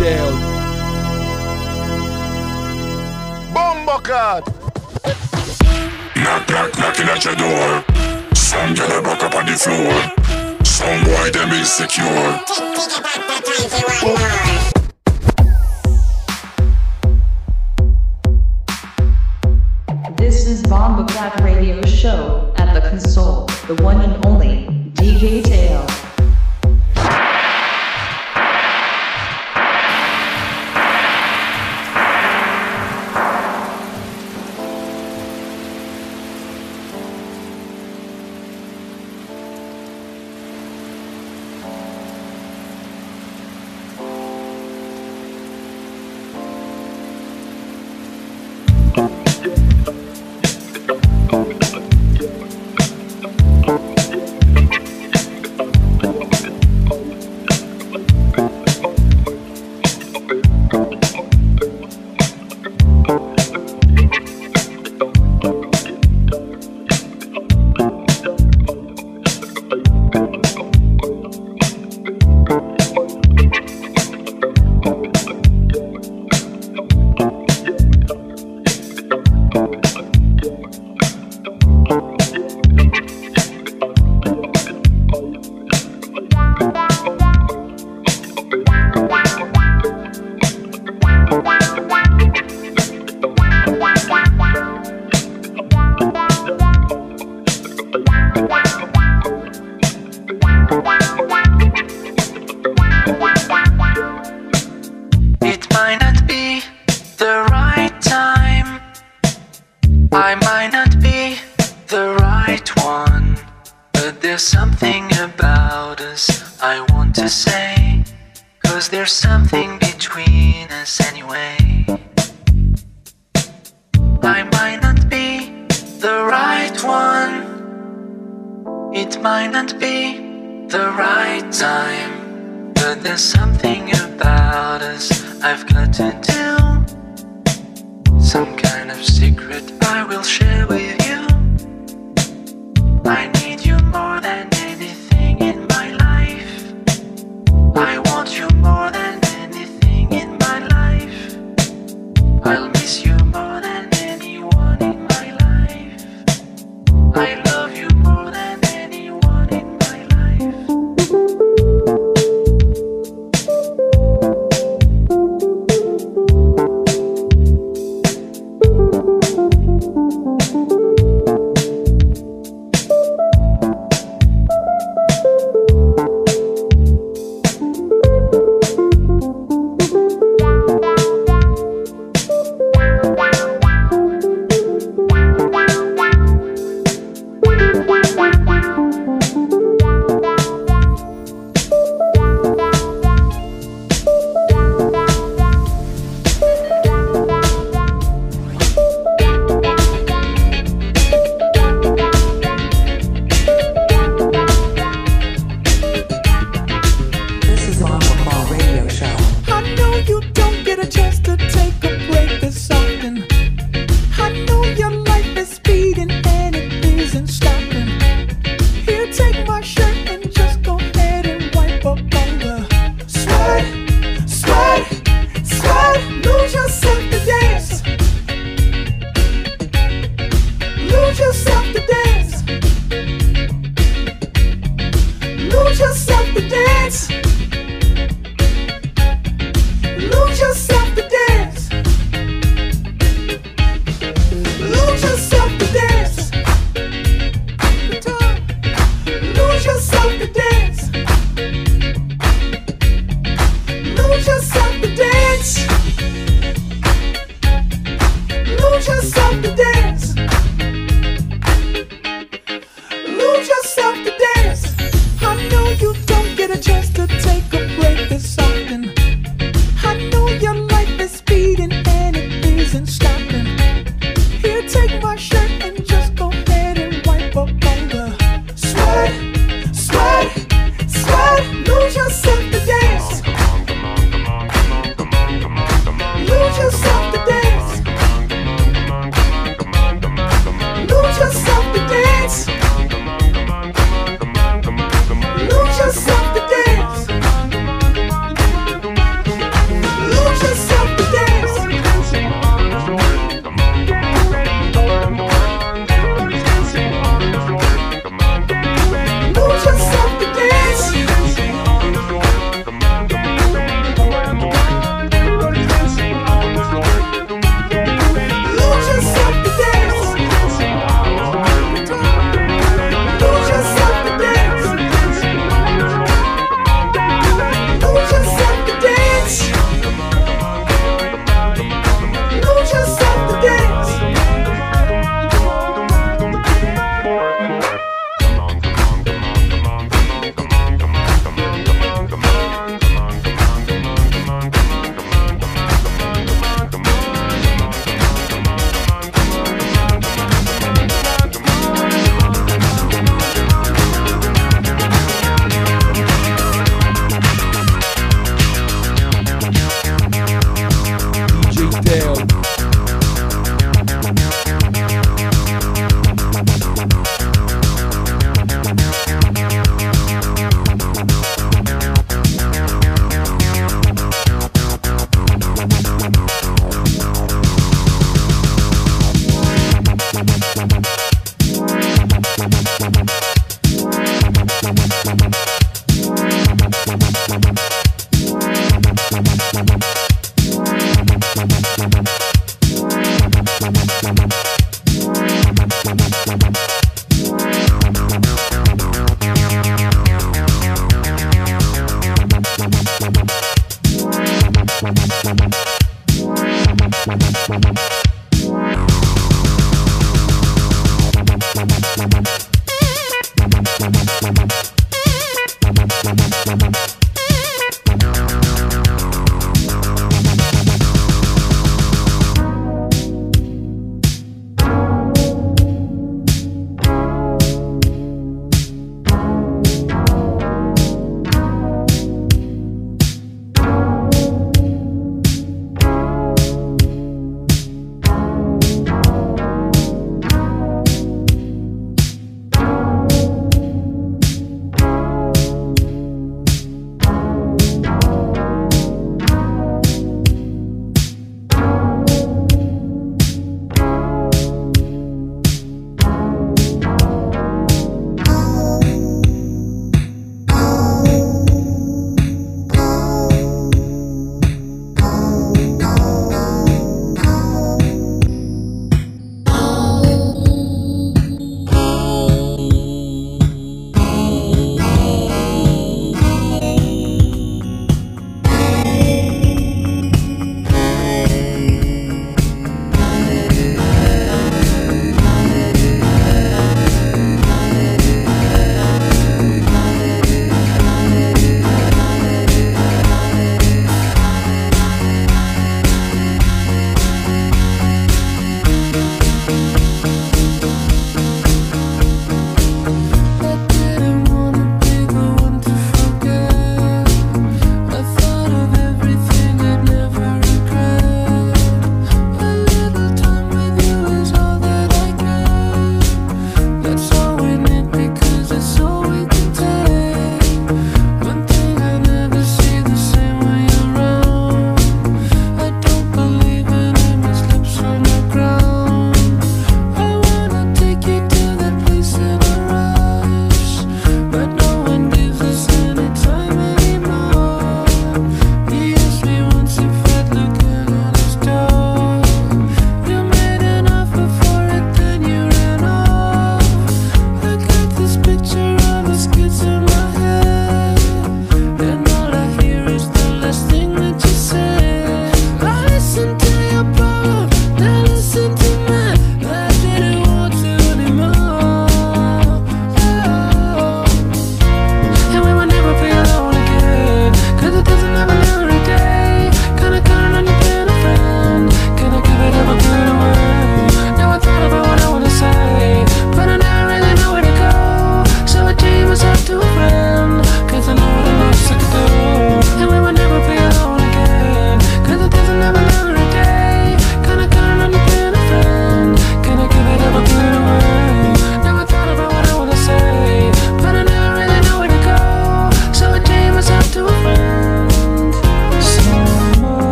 down. Knock, knock, knocking at your door. Some get a up on the floor. Some boy them This is Bomboclat Radio Show at the console, the one and only DJ Teo.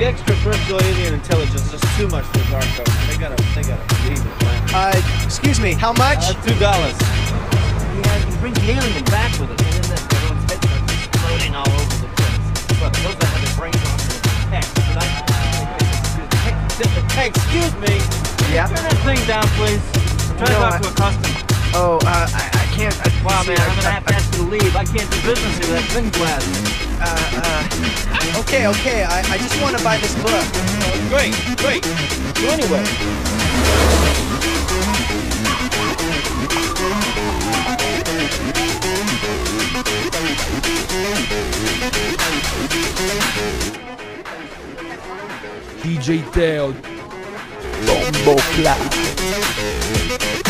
the extraterrestrial intelligence is too much for dark government. They gotta, they gotta leave it. Man. Uh, excuse me, how much? Uh, Two dollars. Yeah, you bring the alien back with us, and then everyone's heads are floating all over the place. Look, those that have their brains on the. Hey, excuse me. Yeah. Turn that thing down, please. I'm trying no, to talk I, to a customer. Oh, uh, I, I can't. I, wow, man, I, am gonna have to ask you to leave. I can't do business here. That thing's glass. Uh, uh, okay, okay, I, I just want to buy this book. Great, great. So anyway... DJ Teo Bombo Clap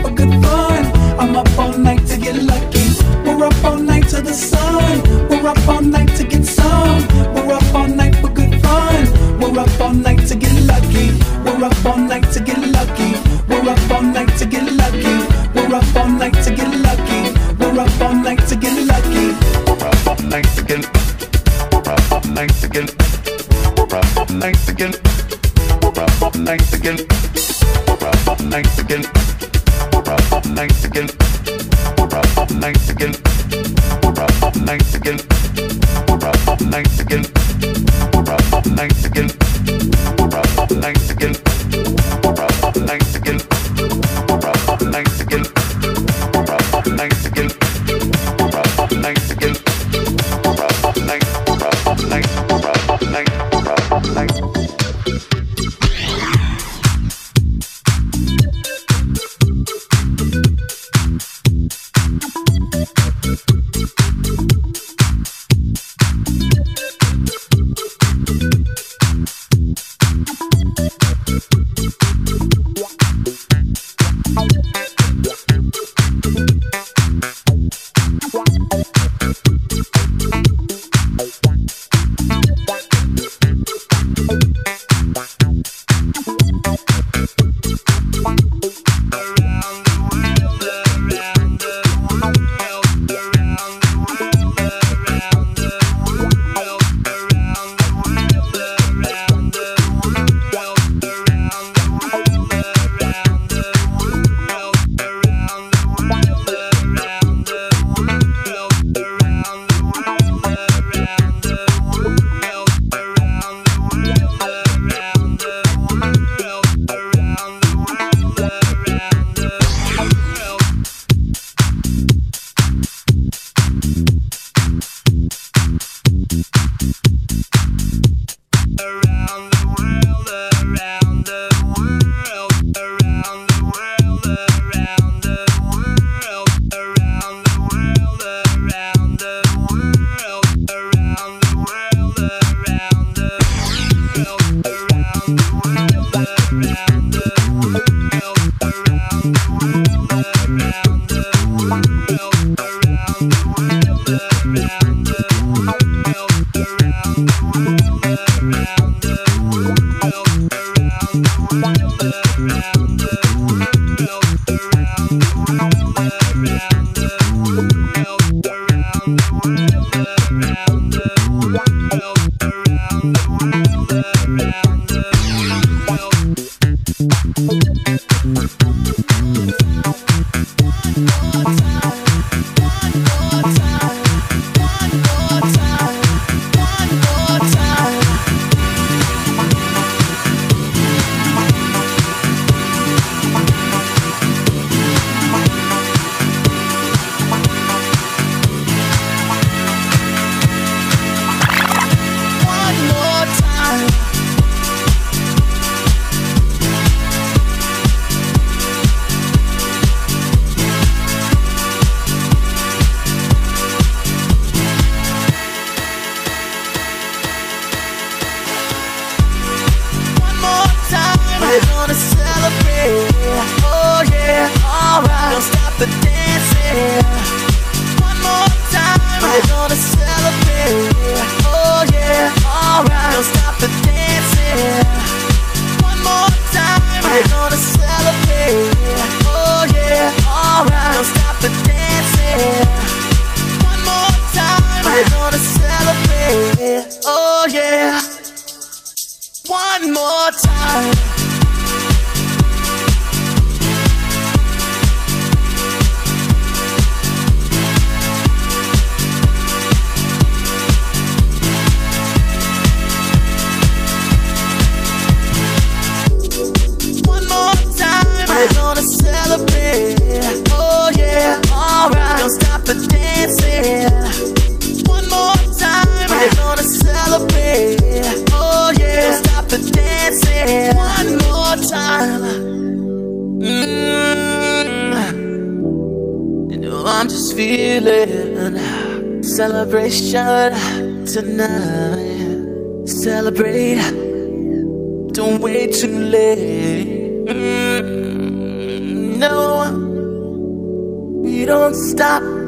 thanks again. Bye.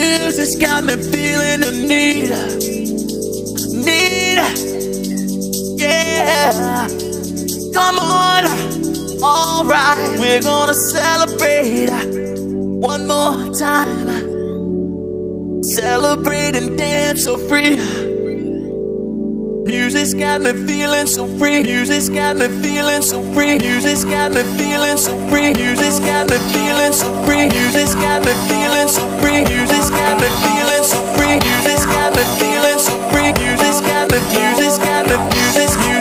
Music's got me feeling the need. Need. Yeah. Come on. Alright, we're gonna celebrate one more time. Celebrate and dance so free. Music's got me feeling so free. Music's got me feeling so free. Music's got me feeling so free. Music's got me feeling so free. Music's got me feeling so free. Music's got me feeling so free. Music's got me feeling so free. Music's got me. Music's got me. Music's music's music's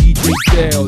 DJ Dale.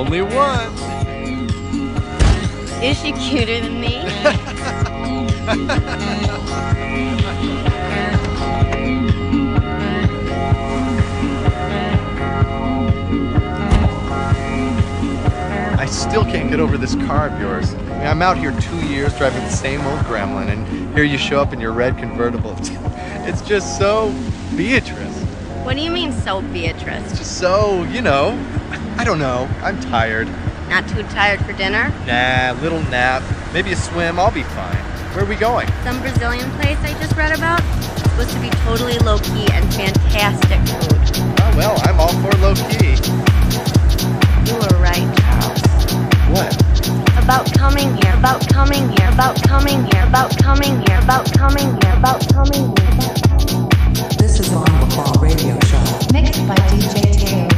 Only one. Is she cuter than me? I still can't get over this car of yours. I mean, I'm out here two years driving the same old Gremlin, and here you show up in your red convertible. It's just so Beatrice. What do you mean, so Beatrice? It's Just so, you know. I don't know. I'm tired. Not too tired for dinner? Nah, little nap, maybe a swim. I'll be fine. Where are we going? Some Brazilian place I just read about? It's supposed to be totally low key and fantastic food. Oh well, I'm all for low key. You were right, Charles. What? About coming here, about coming here, about coming here, about coming here, about coming here, about coming here. This is Bomboclat Radio Show. Mixed by DJ Teo.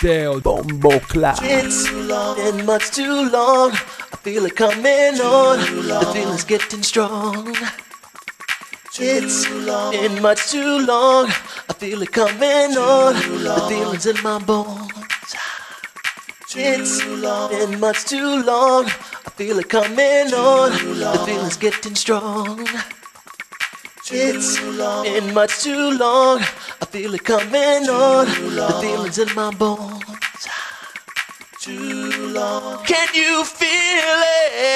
Teo, Bomboclat. It's been much too long. I feel it coming on. The feeling's getting strong. It's been much too long. I feel it coming on. The feeling's in my bones. It's been much too long. I feel it coming on. The feeling's getting strong. It's been much too long. I feel it coming on. The feeling's in my bones. Too long. Can you feel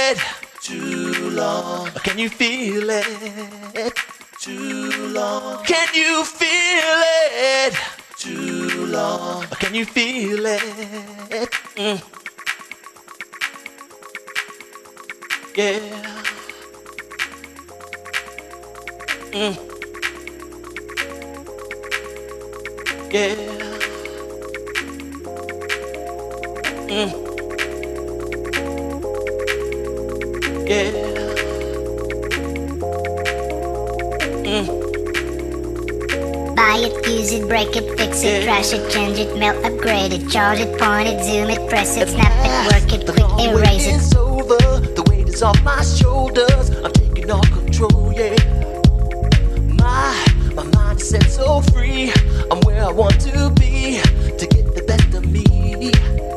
it? Too long. Can you feel it? Too long. Can you feel it? Too long. Can you feel it? Mm. Yeah. Mm. Yeah. Mm. Yeah. Mm. Buy it, use it, break it, fix it, trash it, change it, melt, upgrade it, charge it, point it, zoom it, press it, snap it, work it, quick erase it. It's over. The weight is off my shoulders. I'm taking all control, yeah. Set so free. I'm where I want to be to get the best of me.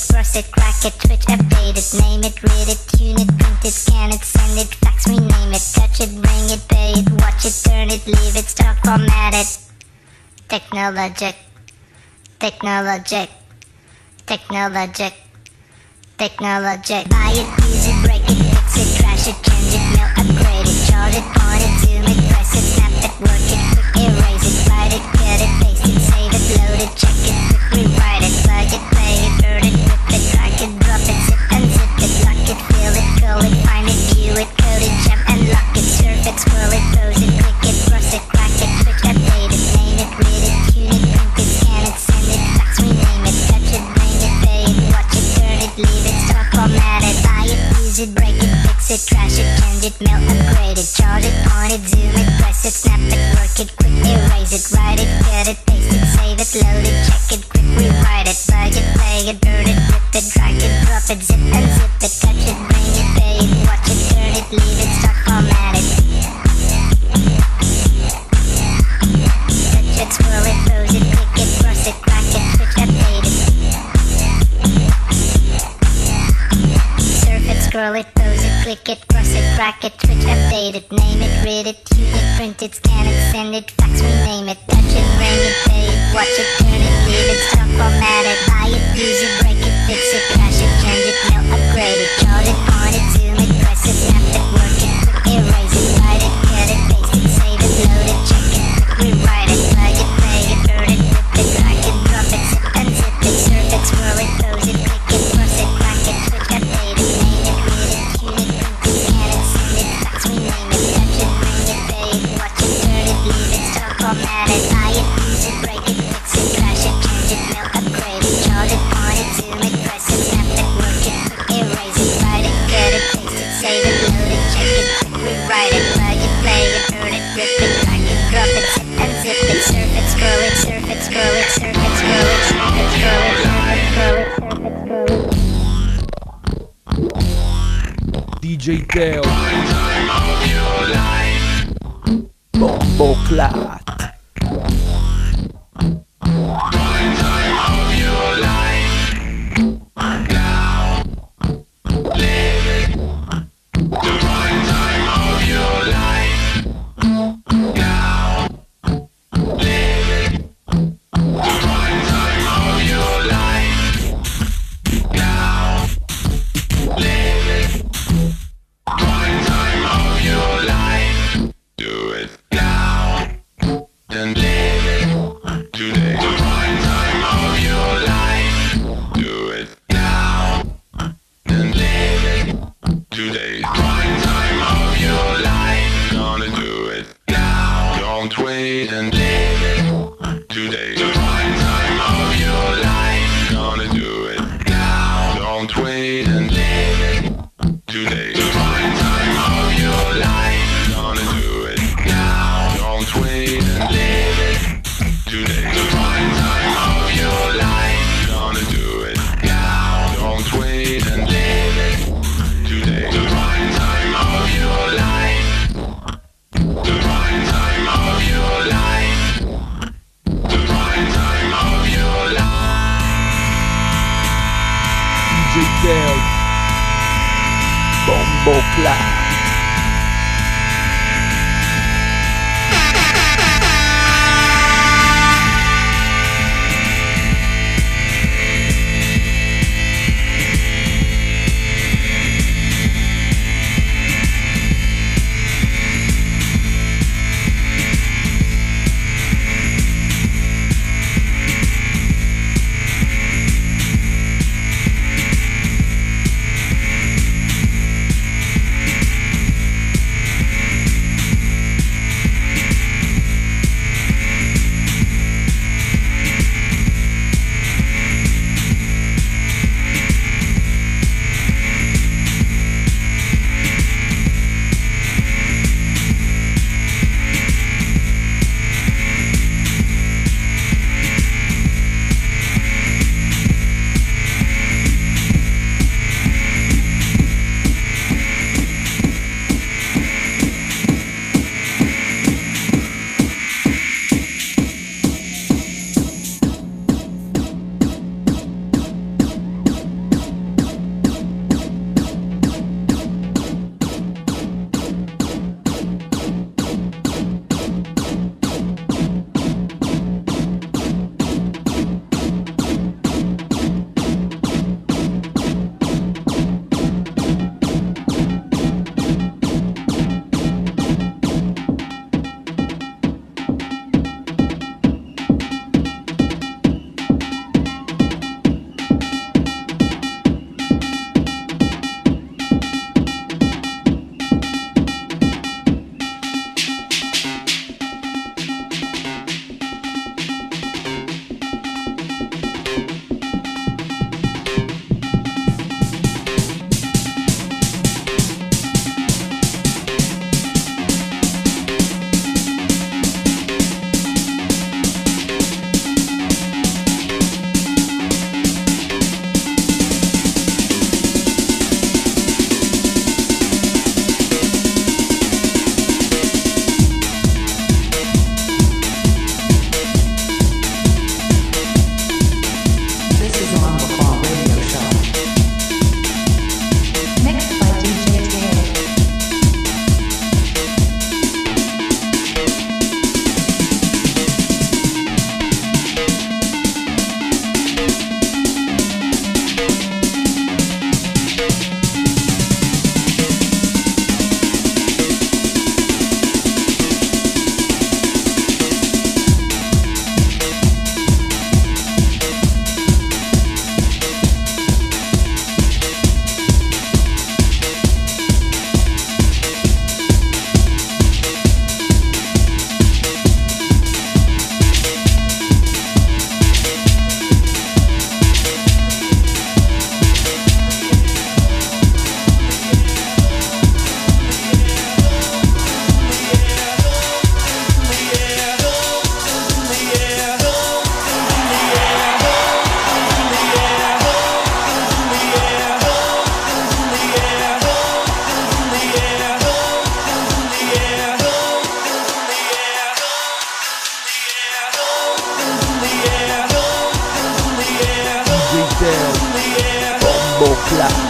It, cross it, crack it, switch, update it, name it, read it, tune it, print it, scan it, send it, fax, rename it, touch it, bring it, pay it, watch it, turn it, leave it, stop, format it. Technologic, technologic, technologic, technologic. Buy it, use it, break it, fix it, trash it, change it, mail, upgrade it, charge it, point it, zoom it, press it, snap it, work it, quick erase it, write it, cut it, paste it, save it, load it, check it, quick rewrite it, plug it, play it, burn it, it, it, pose it, click it, cross it, it, switch, it, it, read it, tune it, it, scan it, fax, rename it, touch it, it, it, watch it, turn it, leave it, it, buy it, use it, break it, fix it, trash it, it, mail, upgrade it, charge it, it, zoom it, press it, snap it, work it, quick erase it, write it, cut it, paste it, save it, load it, check it, quick rewrite it, play it, it, it, it, drop it, zip and zip it, touch it, bring it, it, watch it, turn it, leave it, scroll it, pose it, click it, cross it, crack it, switch, update it, name it, read it, tune it, print it, scan it, send it, fax, rename it, touch it, bring it, pay it, watch it, turn it, leave it, stop, format it, buy it, use it, break it, fix it, trash it, change it, mail, upgrade it, charge it, DJ Teo. Bombo Clat. Bombo mezcla.